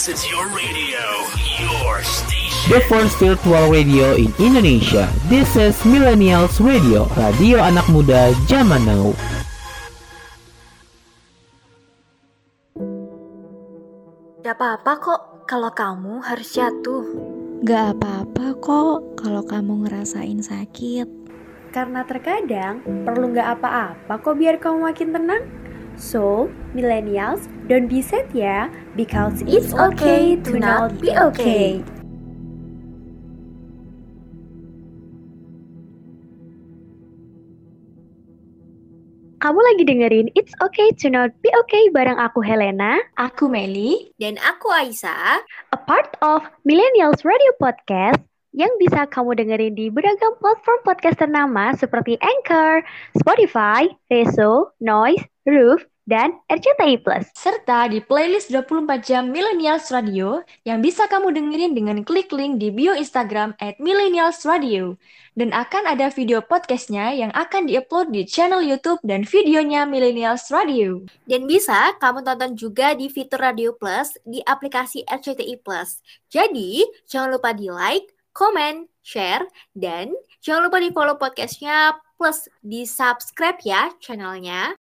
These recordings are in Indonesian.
This is your radio, your station. The first virtual radio in Indonesia. This is Millennials Radio, radio anak muda zaman now. Gak apa-apa kok kalau kamu harus jatuh. Gak apa-apa kok kalau kamu ngerasain sakit. Karena terkadang perlu gak apa-apa kok biar kamu makin tenang. So, millennials, don't be sad ya, because it's okay to not be okay. Kamu lagi dengerin It's Okay to Not Be Okay bareng aku Helena, Aku Meli. Dan aku Aisyah. a part of Millennials Radio Podcast yang bisa kamu dengerin di beragam platform podcast ternama seperti Anchor, Spotify, Reso, Noise, Roof, dan RCTI Plus. Serta di playlist 24 jam Millennials Radio yang bisa kamu dengerin dengan klik link di bio Instagram at Millennials Radio. Dan akan ada video podcastnya yang akan diupload di channel YouTube dan videonya Millennials Radio. Dan bisa kamu tonton juga di fitur Radio Plus di aplikasi RCTI Plus. Jadi, jangan lupa di like, komen, share, dan jangan lupa di follow podcastnya plus di subscribe ya channelnya.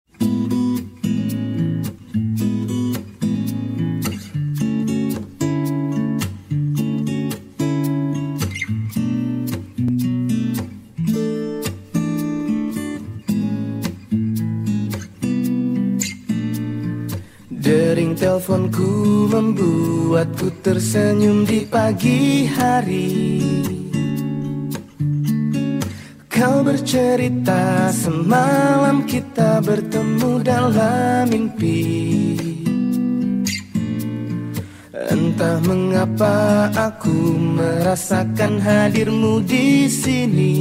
Teleponku membuatku tersenyum di pagi hari. Kau bercerita semalam kita bertemu dalam mimpi. Entah mengapa aku merasakan hadirmu di sini.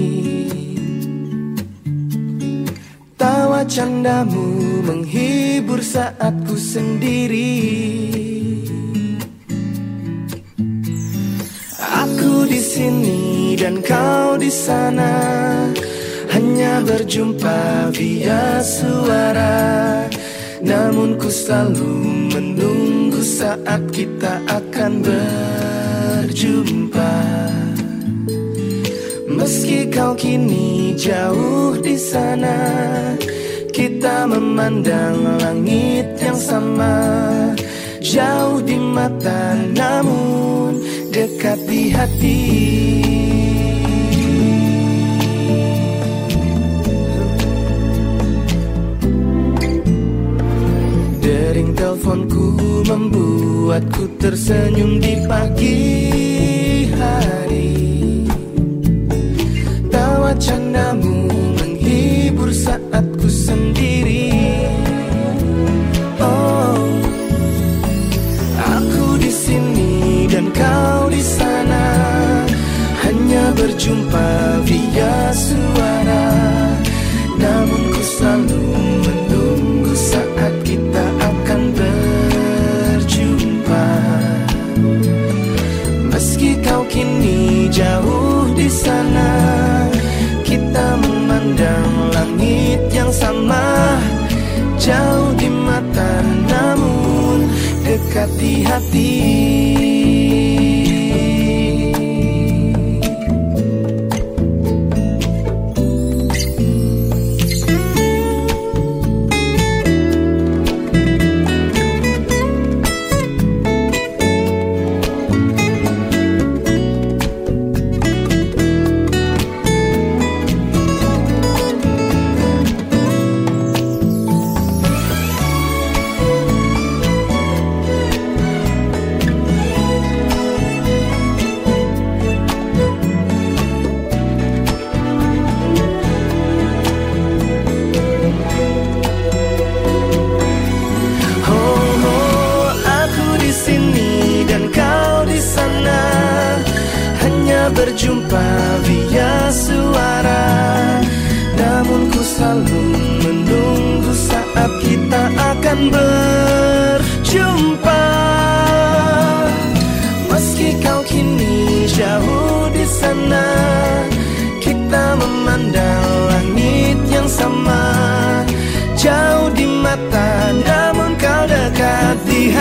Tawa candamu menghibur saat ku sendiri. Aku di sini dan kau di sana. Hanya berjumpa via suara. Namun ku selalu menunggu saat kita akan berjumpa. Meski kau kini jauh di sana, kita memandang langit yang sama. Jauh di mata, namun dekat di hati. Dering teleponku membuatku tersenyum di pagi hari. Tawa candamu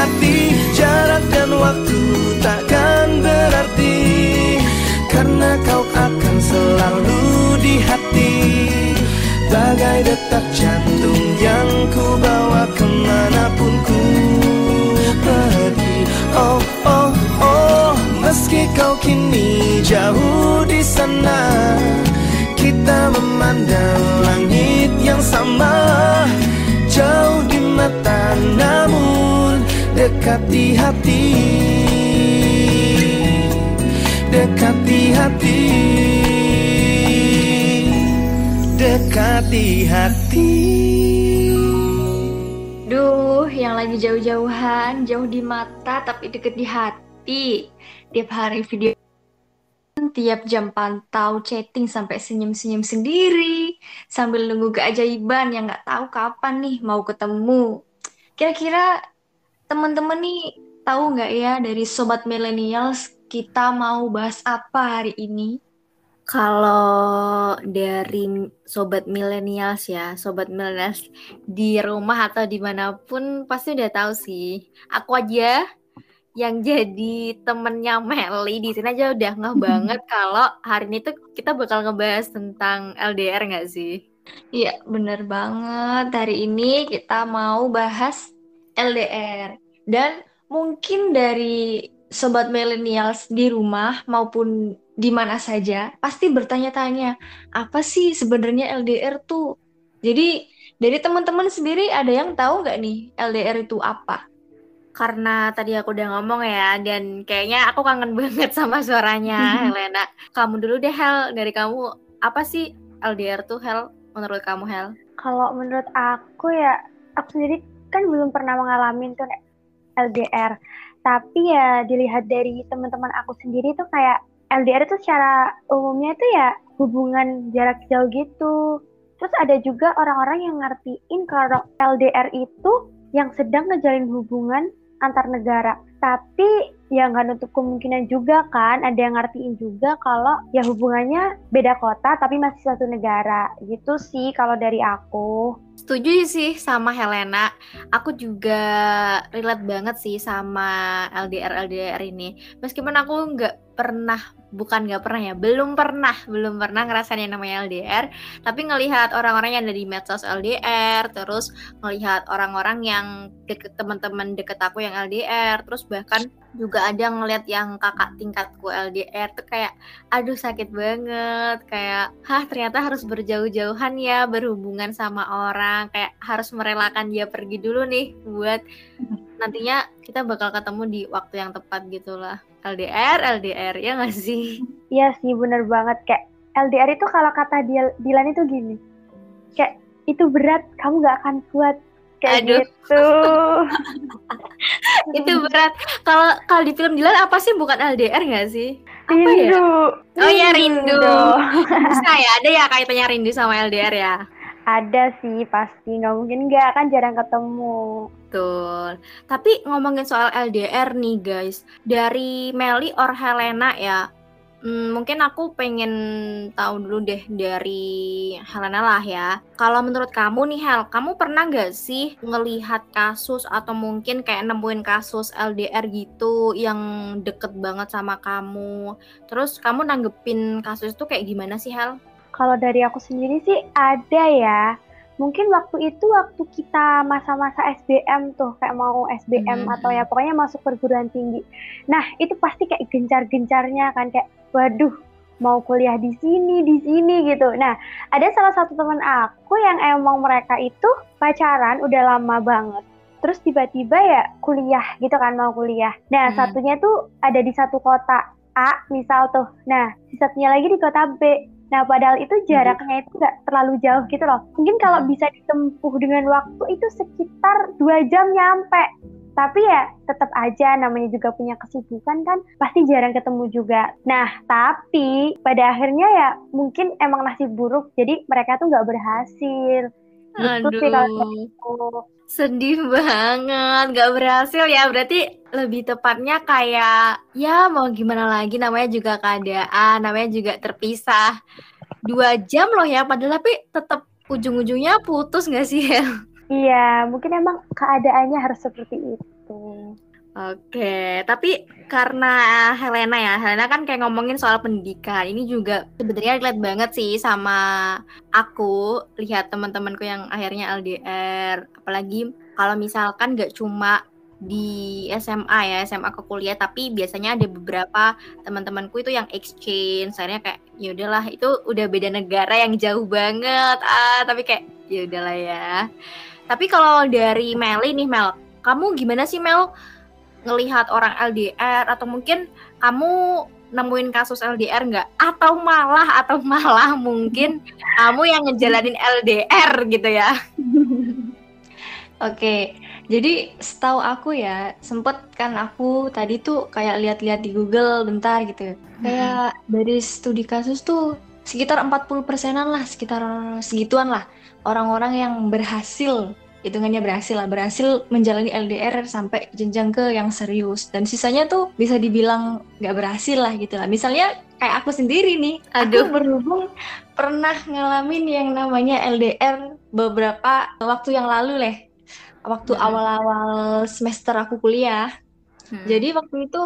hati Jarak dan waktu takkan berarti Karena kau akan selalu di hati. Bagai detak jantung yang ku bawa ke mana pun ku pergi. Oh, oh, oh Meski kau kini jauh di sana Kita memandang langit yang sama dekat di hati Dekat di hati Dekat di hati Duh, yang lagi jauh-jauhan, jauh di mata tapi deket di hati. Tiap hari video tiap jam pantau chatting sampai senyum-senyum sendiri sambil nunggu keajaiban yang nggak tahu kapan nih mau ketemu. Kira-kira teman-teman nih tahu nggak ya dari sobat millennials kita mau bahas apa hari ini? Kalau dari sobat millennials ya, sobat millennials di rumah atau di mana pun pasti udah tahu sih. Aku aja yang jadi temennya Meli di sini aja udah ngeh banget kalau hari ini tuh kita bakal ngebahas tentang LDR nggak sih? Iya, bener banget. Hari ini kita mau bahas LDR. Dan mungkin dari sobat millennials di rumah maupun di mana saja pasti bertanya-tanya, apa sih sebenarnya LDR tuh? Jadi dari teman-teman sendiri ada yang tahu nggak nih LDR itu apa? Karena tadi aku udah ngomong ya, dan kayaknya aku kangen banget sama suaranya Helena. Kamu dulu deh Hel, dari kamu apa sih LDR tuh Hel? Menurut kamu Hel? Kalau menurut aku ya, aku sendiri kan belum pernah mengalami tuh LDR. Tapi ya dilihat dari teman-teman aku sendiri tuh kayak LDR itu secara umumnya itu ya hubungan jarak jauh gitu. Terus ada juga orang-orang yang ngertiin kalau LDR itu yang sedang ngejalin hubungan antar negara. Tapi ya nggak nutup kemungkinan juga kan ada yang ngertiin juga kalau ya hubungannya beda kota tapi masih satu negara gitu sih kalau dari aku. Setuju sih sama Helena. Aku juga relate banget sih sama LDR LDR ini. Meskipun aku nggak pernah bukan nggak pernah ya belum pernah belum pernah ngerasain yang namanya LDR tapi ngelihat orang-orang yang ada di medsos LDR terus ngelihat orang-orang yang deket teman-teman deket aku yang LDR terus bahkan juga ada ngelihat yang kakak tingkatku LDR tuh kayak aduh sakit banget. Kayak hah ternyata harus berjauh-jauhan ya berhubungan sama orang. Kayak harus merelakan dia pergi dulu nih buat nantinya kita bakal ketemu di waktu yang tepat gitulah LDR LDR ya nggak sih? Iya sih bener banget. Kayak LDR itu kalau kata dia Dilan itu gini kayak itu berat kamu nggak akan kuat kayak Aduh. gitu. Itu berat. Kalau kalau di film Dilan apa sih? Bukan LDR nggak sih? Apa ya? Rindu. Oh ya rindu. dong. bisa ya ada ya kaitannya rindu sama LDR ya? Ada sih pasti. Nggak mungkin nggak kan jarang ketemu. Betul. Tapi ngomongin soal LDR nih guys, dari Meli or Helena ya, hmm, mungkin aku pengen tahu dulu deh dari Helena lah ya. Kalau menurut kamu nih Hel, kamu pernah nggak sih ngelihat kasus atau mungkin kayak nemuin kasus LDR gitu yang deket banget sama kamu? Terus kamu nanggepin kasus itu kayak gimana sih Hel? Kalau dari aku sendiri sih ada ya. Mungkin waktu itu waktu kita masa-masa SBM tuh kayak mau SBM Hmm. atau ya pokoknya masuk perguruan tinggi. Nah, itu pasti kayak gencar-gencarnya kan kayak waduh mau kuliah di sini, di sini gitu. Nah, ada salah satu teman aku yang emang mereka itu pacaran udah lama banget. Terus tiba-tiba ya kuliah gitu kan mau kuliah. Nah, Hmm. satunya tuh ada di satu kota A misal tuh. Nah, satunya lagi di kota B. Nah, padahal itu jaraknya itu nggak terlalu jauh gitu loh. Mungkin kalau bisa ditempuh dengan waktu itu sekitar dua jam nyampe. Tapi ya tetap aja namanya juga punya kesibukan kan, pasti jarang ketemu juga. Nah, tapi pada akhirnya ya mungkin emang nasib buruk, jadi mereka tuh nggak berhasil. Gitu sih kalau. Sedih banget, gak berhasil ya. Berarti lebih tepatnya kayak ya mau gimana lagi namanya juga keadaan, namanya juga terpisah. Dua jam loh ya, padahal tapi tetap ujung-ujungnya putus gak sih ya? Iya, mungkin emang keadaannya harus seperti itu. Oke, tapi karena Helena ya, Helena kan kayak ngomongin soal pendidikan. Ini juga sebenarnya relate banget sih sama aku lihat teman-temanku yang akhirnya LDR. Apalagi kalau misalkan gak cuma di SMA ya, SMA ke kuliah, tapi biasanya ada beberapa teman-temanku itu yang exchange. Akhirnya kayak ya udahlah, itu udah beda negara yang jauh banget. Ah, tapi kayak ya udahlah ya. Tapi kalau dari Meli nih Mel, kamu gimana sih Mel ngelihat orang LDR atau mungkin kamu nemuin kasus LDR nggak? Atau malah atau malah mungkin kamu yang ngejalanin LDR gitu ya? Oke, jadi setahu aku ya, sempet kan aku tadi tuh kayak lihat-lihat di Google bentar gitu. Kayak dari studi kasus tuh sekitar 40 persenan lah, sekitar segituan lah orang-orang yang berhasil hitungannya berhasil lah berhasil menjalani LDR sampai jenjang ke yang serius dan sisanya tuh bisa dibilang nggak berhasil lah gitu lah misalnya kayak aku sendiri nih Aduh. aku berhubung pernah ngalamin yang namanya LDR beberapa waktu yang lalu leh waktu Hmm. awal-awal semester aku kuliah Hmm. jadi waktu itu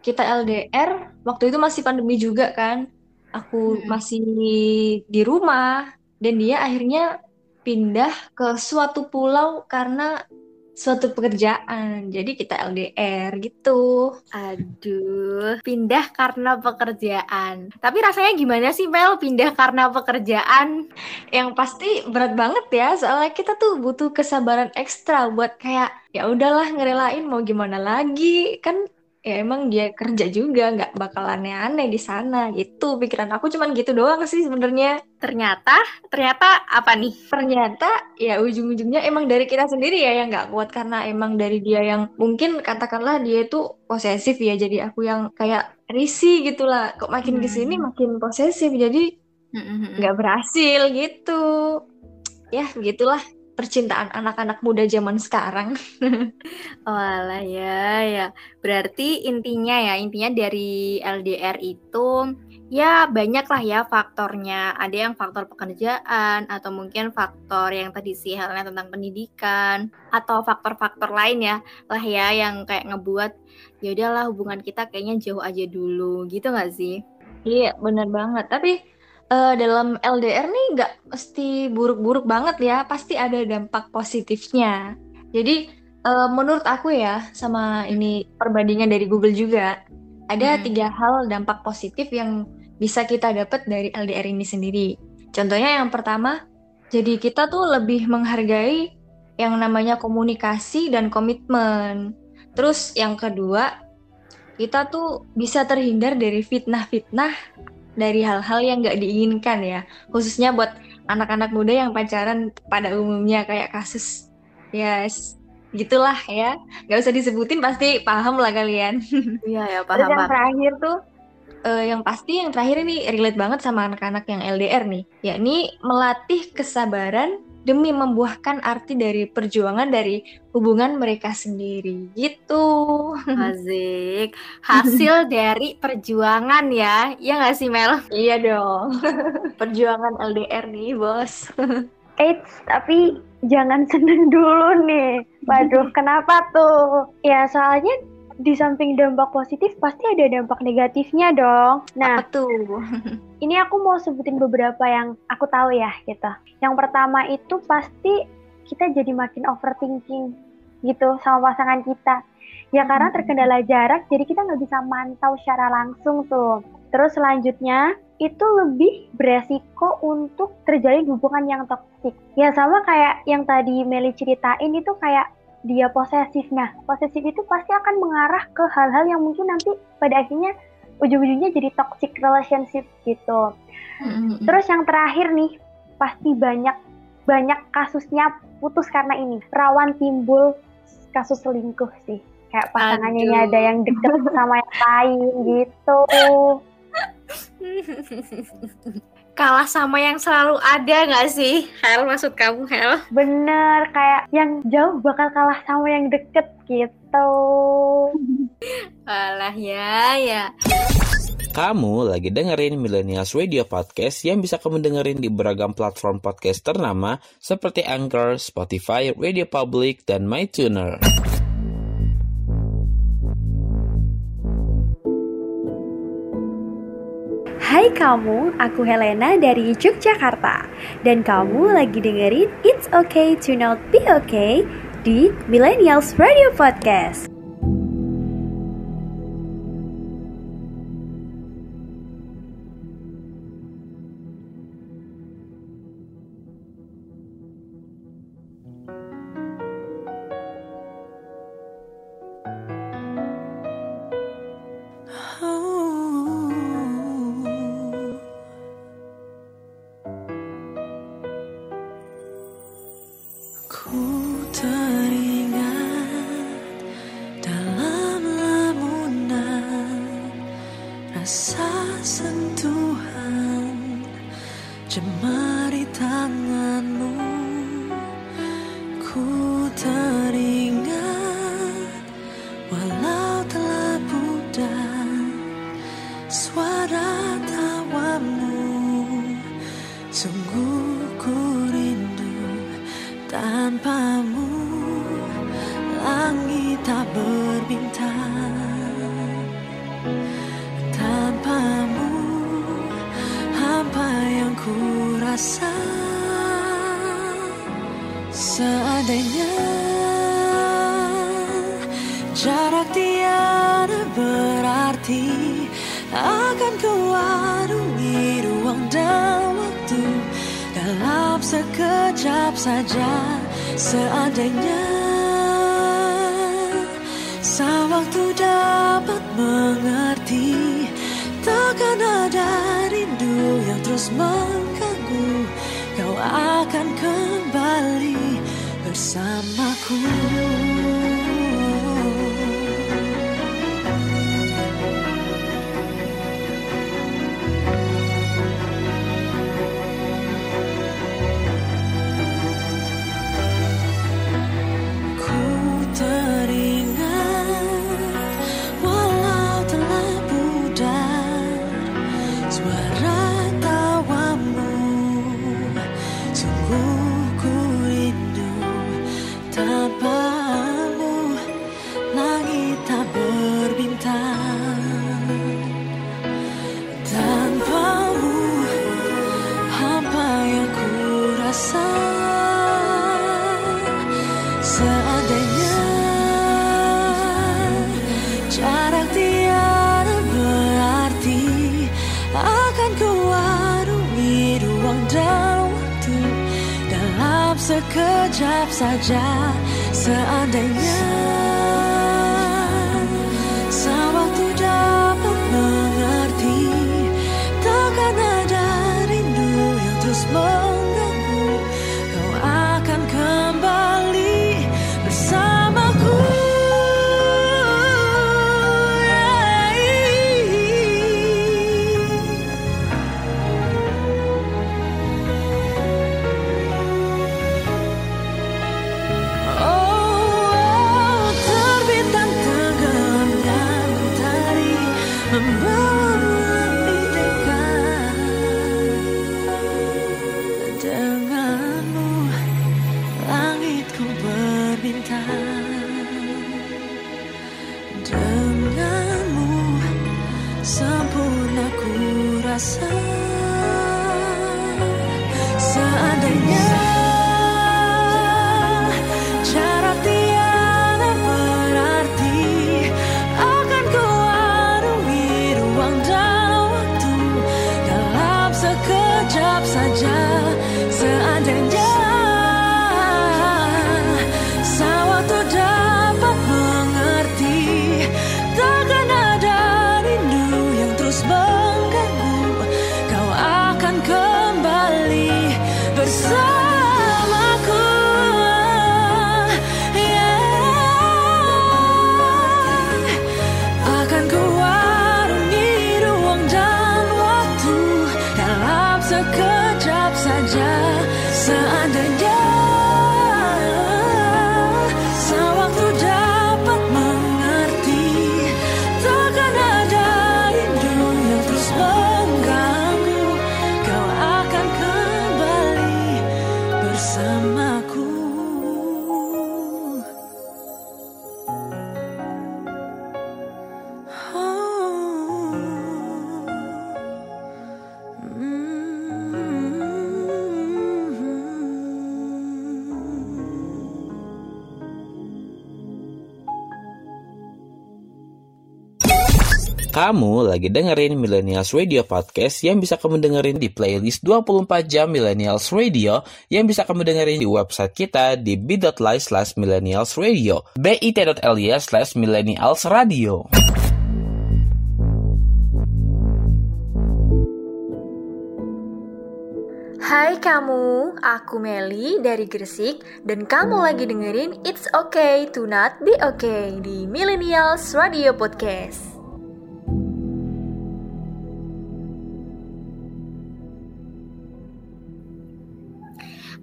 kita LDR waktu itu masih pandemi juga kan aku Hmm. masih di rumah dan dia akhirnya pindah ke suatu pulau karena suatu pekerjaan. Jadi kita LDR gitu. Aduh, pindah karena pekerjaan. Tapi rasanya gimana sih Mel pindah karena pekerjaan? Yang pasti berat banget ya, soalnya kita tuh butuh kesabaran ekstra buat kayak ya udahlah ngerelain mau gimana lagi. Kan ya emang dia kerja juga nggak bakal aneh-aneh di sana gitu. Pikiran aku cuman gitu doang sih sebenarnya. Ternyata, ternyata apa nih? ternyata ya ujung-ujungnya emang dari kita sendiri ya yang nggak kuat karena emang dari dia yang mungkin katakanlah dia itu posesif ya jadi aku yang kayak risih gitu lah kok makin ke sini Hmm. makin posesif jadi nggak berhasil gitu ya begitulah percintaan anak-anak muda zaman sekarang Walah ya, ya. Berarti intinya ya, intinya dari LDR itu ya banyak lah ya faktornya. Ada yang faktor pekerjaan atau mungkin faktor yang tadi sih halnya tentang pendidikan atau faktor-faktor lain ya lah ya yang kayak ngebuat ya udahlah hubungan kita kayaknya jauh aja dulu gitu nggak sih? Iya, benar banget. Tapi eh, dalam LDR nih nggak mesti buruk-buruk banget ya. Pasti ada dampak positifnya. Jadi eh, menurut aku ya, sama ini perbandingan dari Google juga, ada Hmm. tiga hal dampak positif yang bisa kita dapat dari LDR ini sendiri. Contohnya yang pertama, jadi kita tuh lebih menghargai yang namanya komunikasi dan komitmen. Terus yang kedua, kita tuh bisa terhindar dari fitnah-fitnah dari hal-hal yang nggak diinginkan ya. Khususnya buat anak-anak muda yang pacaran pada umumnya kayak kasus yes gitulah ya. Nggak usah disebutin pasti paham lah kalian. Iya ya terus paham yang paham. terakhir tuh eh, yang pasti yang terakhir ini relate banget sama anak-anak yang LDR nih. Yakni melatih kesabaran demi membuahkan arti dari perjuangan dari hubungan mereka sendiri gitu Asik. Hasil dari perjuangan ya. Ya nggak sih Mel? Iya dong. Perjuangan LDR nih, Bos. Eits, tapi jangan seneng dulu nih. Waduh, kenapa tuh? Ya, soalnya di samping dampak positif pasti ada dampak negatifnya dong. Nah, Apa tuh? ini aku mau sebutin beberapa yang aku tahu ya gitu. Yang pertama itu pasti kita jadi makin overthinking gitu sama pasangan kita. Ya karena terkendala jarak, jadi kita nggak bisa mantau secara langsung tuh. Terus selanjutnya itu lebih beresiko untuk terjalin hubungan yang toksik. Ya sama kayak yang tadi Meli ceritain itu kayak dia posesif. Nah, posesif itu pasti akan mengarah ke hal-hal yang mungkin nanti pada akhirnya ujung-ujungnya jadi toxic relationship gitu. Terus yang terakhir nih, pasti banyak banyak kasusnya putus karena ini. Rawan timbul kasus selingkuh sih. Kayak pasangannya Aduh. ada yang deket sama yang lain gitu. Kalah sama yang selalu ada nggak sih? Hel, maksud kamu Hel? Bener, kayak yang jauh bakal kalah sama yang deket gitu. Alah ya, ya. Kamu lagi dengerin Millennials Radio Podcast yang bisa kamu dengerin di beragam platform podcast ternama seperti Anchor, Spotify, Radio Public, dan MyTuner. Hai kamu, aku Helena dari Yogyakarta. Dan kamu lagi dengerin It's Okay to Not Be Okay di Millennials Radio Podcast. Jarak tiada berarti Akan kuarungi ruang dan waktu. Dalam sekejap saja Seandainya Sang waktu dapat mengerti Takkan ada rindu yang terus mengganggu. Kau akan kembali bersamaku. tetap saja seandainya. sempurna ku rasa seandainya Kamu lagi dengerin Millennials Radio Podcast yang bisa kamu dengerin di playlist 24 jam Millennials Radio yang bisa kamu dengerin di website kita di bit.ly slash millennials radio bit.ly slash millennials radio. Hai kamu, aku Meli dari Gresik dan kamu lagi dengerin It's Okay to Not Be Okay di Millennials Radio Podcast.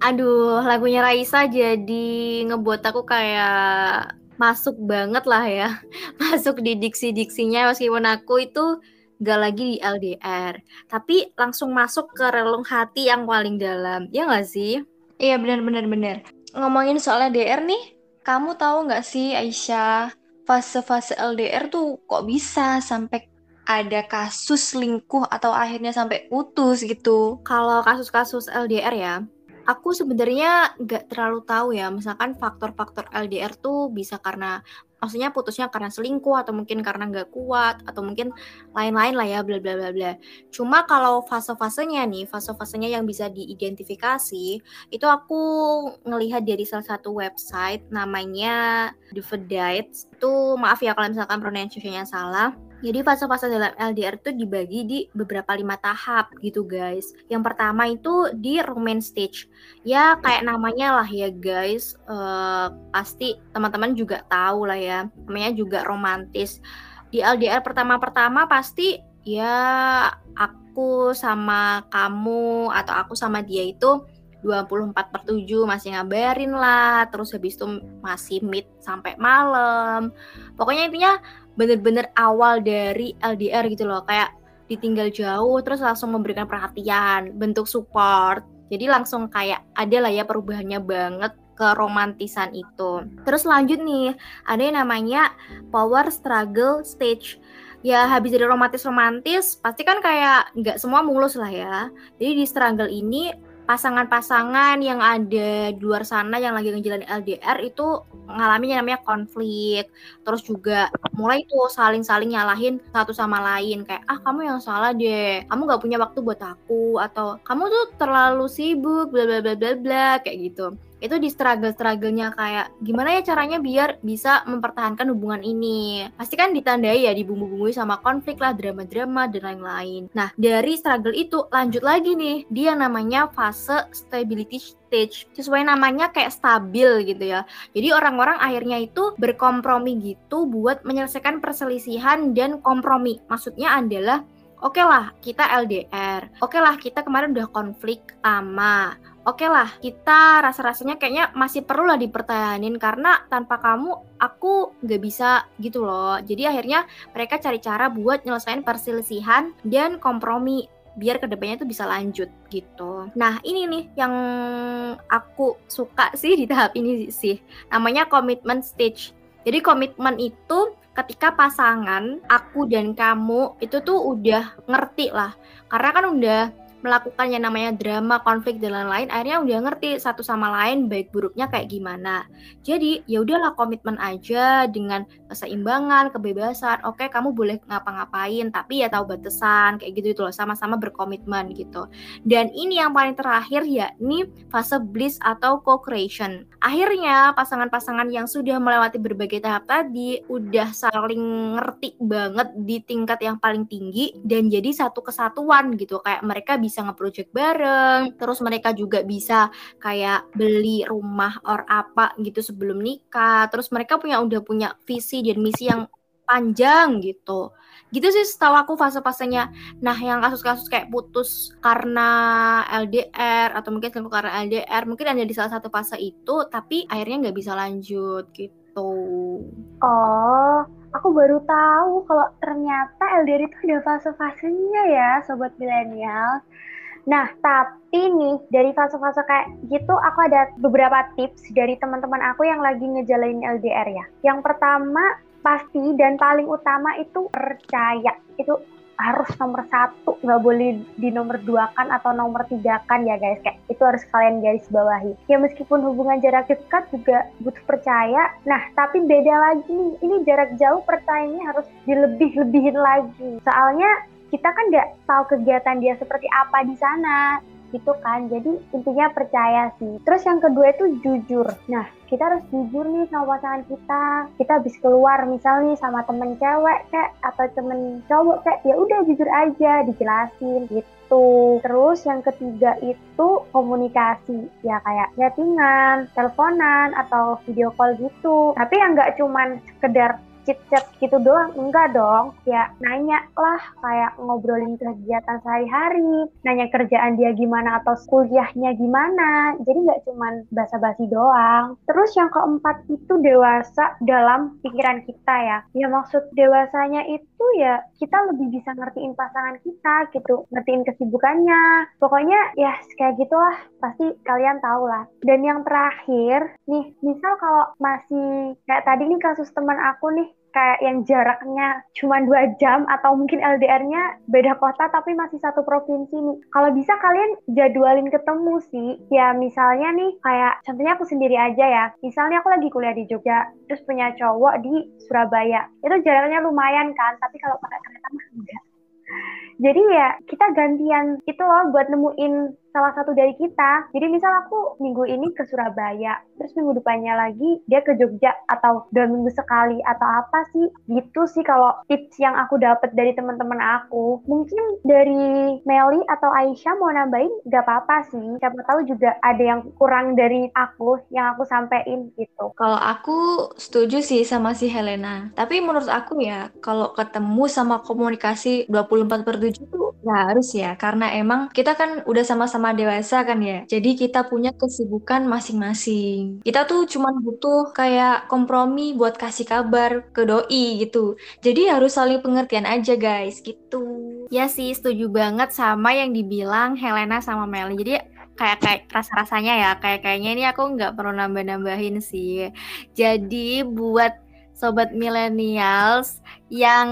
Aduh, lagunya Raisa jadi ngebuat aku kayak masuk banget lah ya. Masuk di diksi-diksinya meskipun aku itu gak lagi di LDR. Tapi langsung masuk ke relung hati yang paling dalam. Ya gak sih? Iya benar-benar benar. Ngomongin soal LDR nih, kamu tahu nggak sih Aisyah, fase-fase LDR tuh kok bisa sampai ada kasus selingkuh atau akhirnya sampai putus gitu? Kalau kasus-kasus LDR ya, aku sebenarnya nggak terlalu tahu ya. Misalkan faktor-faktor LDR tuh bisa karena maksudnya putusnya karena selingkuh atau mungkin karena nggak kuat atau mungkin lain-lain lah ya bla bla bla bla. Cuma kalau fase-fasenya nih, fase-fasenya yang bisa diidentifikasi itu aku ngelihat dari salah satu website namanya The Verdict. Itu maaf ya kalau misalkan pronunciation-nya salah. Jadi fase-fase dalam LDR itu dibagi di beberapa lima tahap gitu guys. Yang pertama itu di romance stage. Ya kayak namanya lah ya guys. Eh, pasti teman-teman juga tahu lah ya. Namanya juga romantis. Di LDR pertama-pertama pasti ya aku sama kamu atau aku sama dia itu 24 per 7 masih ngabarin lah terus habis itu masih meet sampai malam pokoknya intinya bener-bener awal dari LDR gitu loh. Kayak ditinggal jauh terus langsung memberikan perhatian bentuk support. Jadi langsung kayak ada lah ya perubahannya banget keromantisan itu. Terus lanjut nih ada yang namanya power struggle stage. Ya habis dari romantis-romantis pasti kan kayak nggak semua mulus lah ya. Jadi di struggle ini pasangan-pasangan yang ada di luar sana yang lagi ngejalanin LDR itu mengalami yang namanya konflik. Terus juga mulai tuh saling-saling nyalahin satu sama lain. Kayak ah kamu yang salah deh. Kamu nggak punya waktu buat aku. Atau kamu tuh terlalu sibuk bla bla bla bla bla kayak gitu itu di struggle-strugglenya kayak gimana ya caranya biar bisa mempertahankan hubungan ini? Pasti kan ditandai ya dibumbu-bumbui sama konflik lah drama-drama dan lain-lain. Nah dari struggle itu lanjut lagi nih. Dia namanya fase stability stage. Sesuai namanya kayak stabil gitu ya. Jadi orang-orang akhirnya itu berkompromi gitu buat menyelesaikan perselisihan dan kompromi. Maksudnya adalah Oke okay lah, kita LDR. Oke okay lah, kita kemarin udah konflik lama oke okay lah kita rasa-rasanya kayaknya masih perlu lah dipertahanin karena tanpa kamu aku nggak bisa gitu loh jadi akhirnya mereka cari cara buat nyelesain perselisihan dan kompromi biar ke depannya itu bisa lanjut gitu. Nah ini nih yang aku suka sih di tahap ini sih namanya commitment stage. Jadi komitmen itu ketika pasangan aku dan kamu itu tuh udah ngerti lah. Karena kan udah melakukan yang namanya drama, konflik dan lain-lain, akhirnya udah ngerti satu sama lain baik buruknya kayak gimana. Jadi ya udahlah komitmen aja dengan keseimbangan, kebebasan. Oke, kamu boleh ngapa-ngapain, tapi ya tahu batasan kayak gitu itu loh, sama-sama berkomitmen gitu. Dan ini yang paling terakhir ya, ini fase bliss atau co-creation. Akhirnya pasangan-pasangan yang sudah melewati berbagai tahap tadi udah saling ngerti banget di tingkat yang paling tinggi dan jadi satu kesatuan gitu kayak mereka bisa bisa ngeproject bareng, terus mereka juga bisa kayak beli rumah or apa gitu sebelum nikah, terus mereka punya udah punya visi dan misi yang panjang gitu. Gitu sih setahu aku fase-fasenya. Nah, yang kasus-kasus kayak putus karena LDR atau mungkin karena LDR, mungkin ada di salah satu fase itu, tapi akhirnya nggak bisa lanjut gitu. Oh, aku baru tahu kalau ternyata LDR itu ada fase-fasenya ya, sobat milenial. Nah, tapi nih dari fase-fase kayak gitu aku ada beberapa tips dari teman-teman aku yang lagi ngejalanin LDR ya. Yang pertama pasti dan paling utama itu percaya. Itu harus nomor satu nggak boleh di nomor dua kan atau nomor tiga kan ya guys. Kayak itu harus kalian garis bawahi. Ya meskipun hubungan jarak dekat juga butuh percaya. Nah tapi beda lagi nih. Ini jarak jauh percayanya harus dilebih-lebihin lagi. Soalnya kita kan nggak tahu kegiatan dia seperti apa di sana gitu kan. Jadi intinya percaya sih. Terus yang kedua itu jujur. Nah kita harus jujur nih sama pasangan kita. Kita habis keluar misal nih sama temen cewek kayak atau temen cowok kayak ya udah jujur aja dijelasin gitu. Terus yang ketiga itu komunikasi. Ya kayak chattingan teleponan atau video call gitu. Tapi yang nggak cuman sekedar chit-chat gitu doang enggak dong. Ya nanya lah kayak ngobrolin kegiatan sehari-hari nanya kerjaan dia gimana atau kuliahnya gimana. Jadi nggak cuman basa-basi doang. Terus yang keempat itu dewasa dalam pikiran kita ya. Ya maksud dewasanya itu ya kita lebih bisa ngertiin pasangan kita gitu ngertiin kesibukannya. Pokoknya ya kayak gitulah. Pasti kalian tahu lah. Dan yang terakhir nih misal kalau masih kayak tadi nih kasus teman aku nih kayak yang jaraknya cuma dua jam atau mungkin LDR-nya beda kota tapi masih satu provinsi nih. Kalau bisa kalian jadwalin ketemu sih. Ya misalnya nih kayak contohnya aku sendiri aja ya. Misalnya aku lagi kuliah di Jogja, terus punya cowok di Surabaya. Itu jaraknya lumayan kan, tapi kalau pakai kereta mah enggak. Jadi ya kita gantian itu loh buat nemuin salah satu dari kita. Jadi misal aku minggu ini ke Surabaya, terus minggu depannya lagi dia ke Jogja atau dua minggu sekali atau apa sih? Gitu sih kalau tips yang aku dapat dari teman-teman aku. Mungkin dari Meli atau Aisyah mau nambahin gak apa-apa sih. Siapa tahu juga ada yang kurang dari aku yang aku sampein gitu. Kalau aku setuju sih sama si Helena. Tapi menurut aku ya, kalau ketemu sama komunikasi 24 per 7 tuh ya harus ya. Karena emang kita kan udah sama-sama dewasa kan ya. Jadi kita punya kesibukan masing-masing. Kita tuh cuman butuh kayak kompromi buat kasih kabar ke doi gitu. Jadi harus saling pengertian aja guys gitu. Ya sih, setuju banget sama yang dibilang Helena sama Meli. Jadi kayak kayak rasa-rasanya ya, kayak kayaknya ini aku nggak perlu nambah-nambahin sih. Jadi buat sobat millennials yang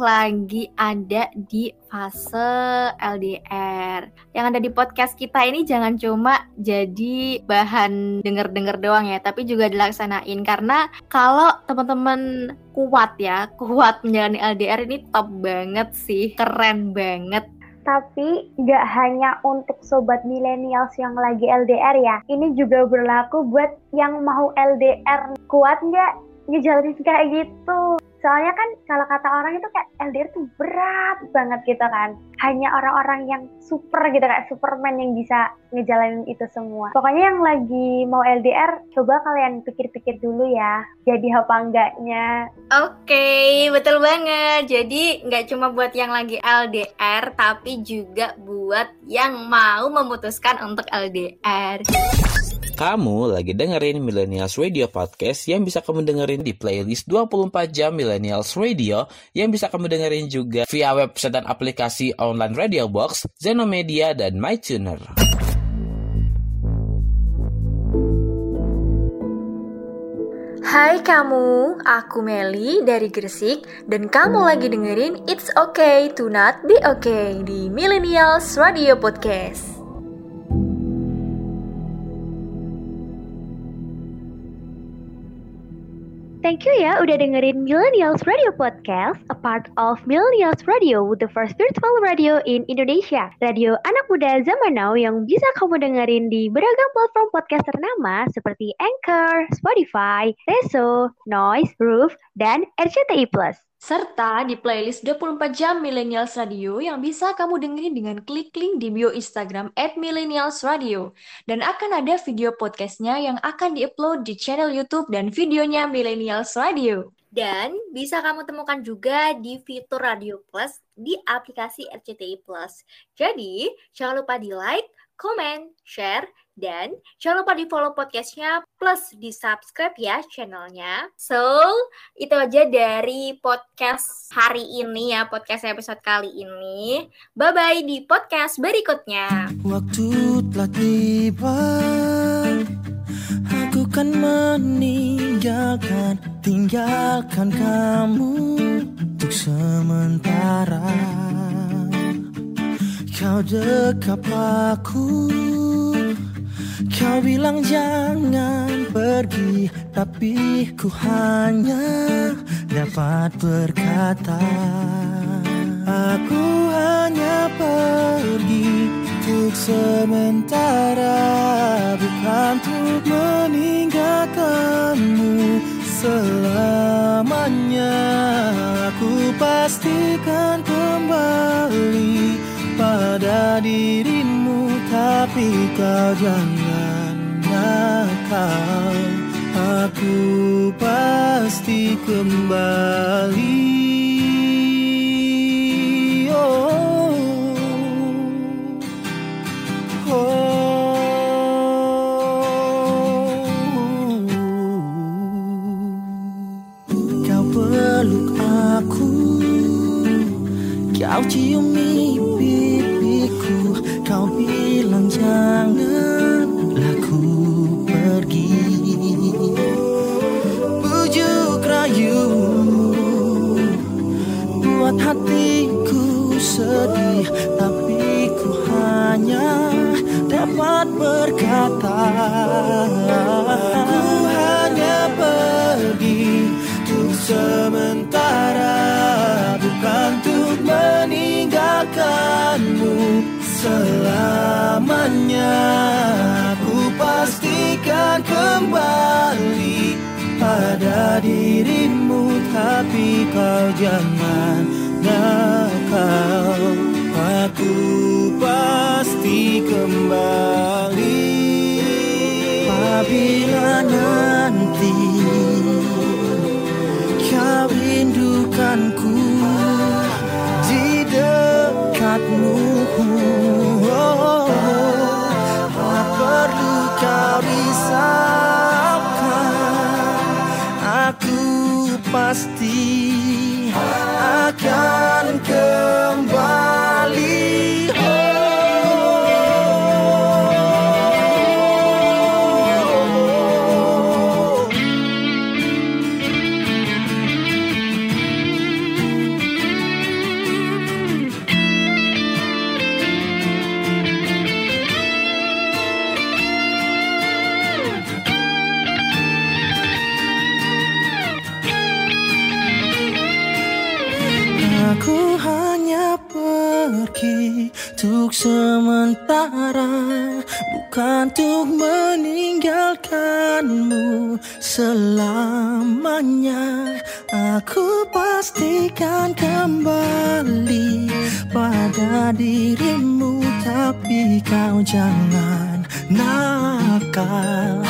lagi ada di fase LDR. Yang ada di podcast kita ini jangan cuma jadi bahan denger-denger doang ya, tapi juga dilaksanain karena kalau teman-teman kuat ya, kuat menjalani LDR ini top banget sih, keren banget tapi nggak hanya untuk sobat milenials yang lagi LDR ya. Ini juga berlaku buat yang mau LDR. Kuat nggak ngejalanin kayak gitu? Soalnya kan kalau kata orang itu kayak LDR tuh berat banget gitu kan. Hanya orang-orang yang super gitu kayak Superman yang bisa ngejalanin itu semua. Pokoknya yang lagi mau LDR, coba kalian pikir-pikir dulu ya. Jadi apa enggaknya. Oke, betul banget. Jadi nggak cuma buat yang lagi LDR, tapi juga buat yang mau memutuskan untuk LDR. Kamu lagi dengerin Millennials Radio Podcast yang bisa kamu dengerin di playlist 24 jam Millennials Radio yang bisa kamu dengerin juga via website dan aplikasi online Radio Box, Zenomedia, dan MyTuner. Hai kamu, aku Meli dari Gresik dan kamu lagi dengerin It's Okay to Not Be Okay di Millennials Radio Podcast. Thank you ya udah dengerin Millennials Radio Podcast, a part of Millennials Radio, the first virtual radio in Indonesia. Radio anak muda zaman now yang bisa kamu dengerin di beragam platform podcast ternama seperti Anchor, Spotify, Reso, Noise, Roof, dan RCTI+. Serta di playlist 24 jam Millennials Radio yang bisa kamu dengerin dengan klik link di bio Instagram at Millennials Radio. Dan akan ada video podcastnya yang akan diupload di channel YouTube dan videonya Millennials Radio. Dan bisa kamu temukan juga di fitur Radio Plus di aplikasi RCTI Plus. Jadi, jangan lupa di like, comment, share, dan jangan lupa di follow podcastnya plus di subscribe ya channelnya. So, itu aja dari podcast hari ini ya, podcast episode kali ini. Bye-bye di podcast berikutnya. Waktu telah tiba Aku kan meninggalkan Tinggalkan kamu Untuk sementara kau dekap aku. Kau bilang jangan pergi Tapi ku hanya dapat berkata Aku hanya pergi untuk sementara. Bukan untuk meninggalkanmu selamanya. Aku pastikan kembali pada dirimu Tapi kau jangan nakal Aku pasti kembali kau risaukan Aku pasti akan sementara Bukan untuk meninggalkanmu selamanya. Aku pastikan kembali pada dirimu Tapi kau jangan nakal.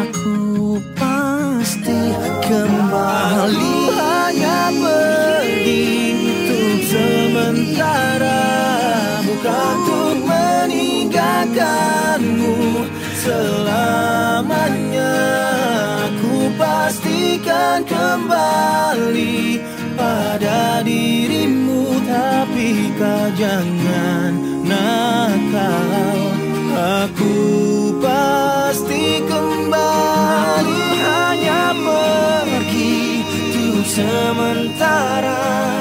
Aku pasti kembali. Hanya pergi untuk sementara untuk meninggalkanmu selamanya Aku pastikan kembali pada dirimu. Tapi kau jangan nakal Aku pasti kembali. Hanya pergi untuk sementara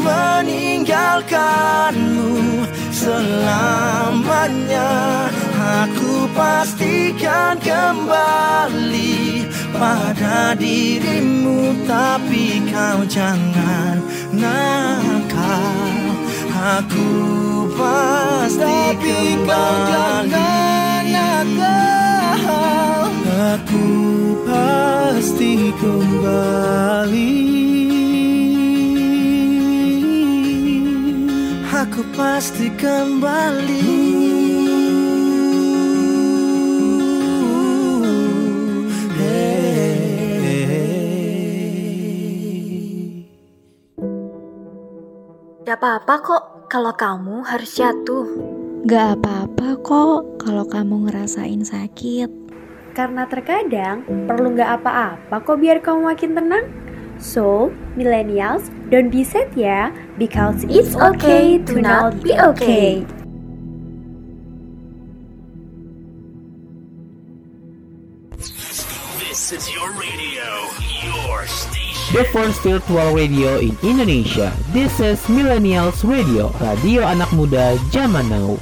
meninggalkanmu. Selamanya Aku pastikan kembali pada dirimu Tapi kau jangan nakal Aku pasti kembali. Aku pasti kembali pasti kembali Hey. Gak apa-apa kok kalau kamu harus jatuh. Gak apa-apa kok kalau kamu ngerasain sakit. Karena terkadang perlu nggak apa-apa kok biar kamu makin tenang. So, millennials, don't be sad ya, because it's okay to not be okay. This is your radio, your station. the first virtual radio in Indonesia. This is Millennials Radio, radio anak muda zaman now.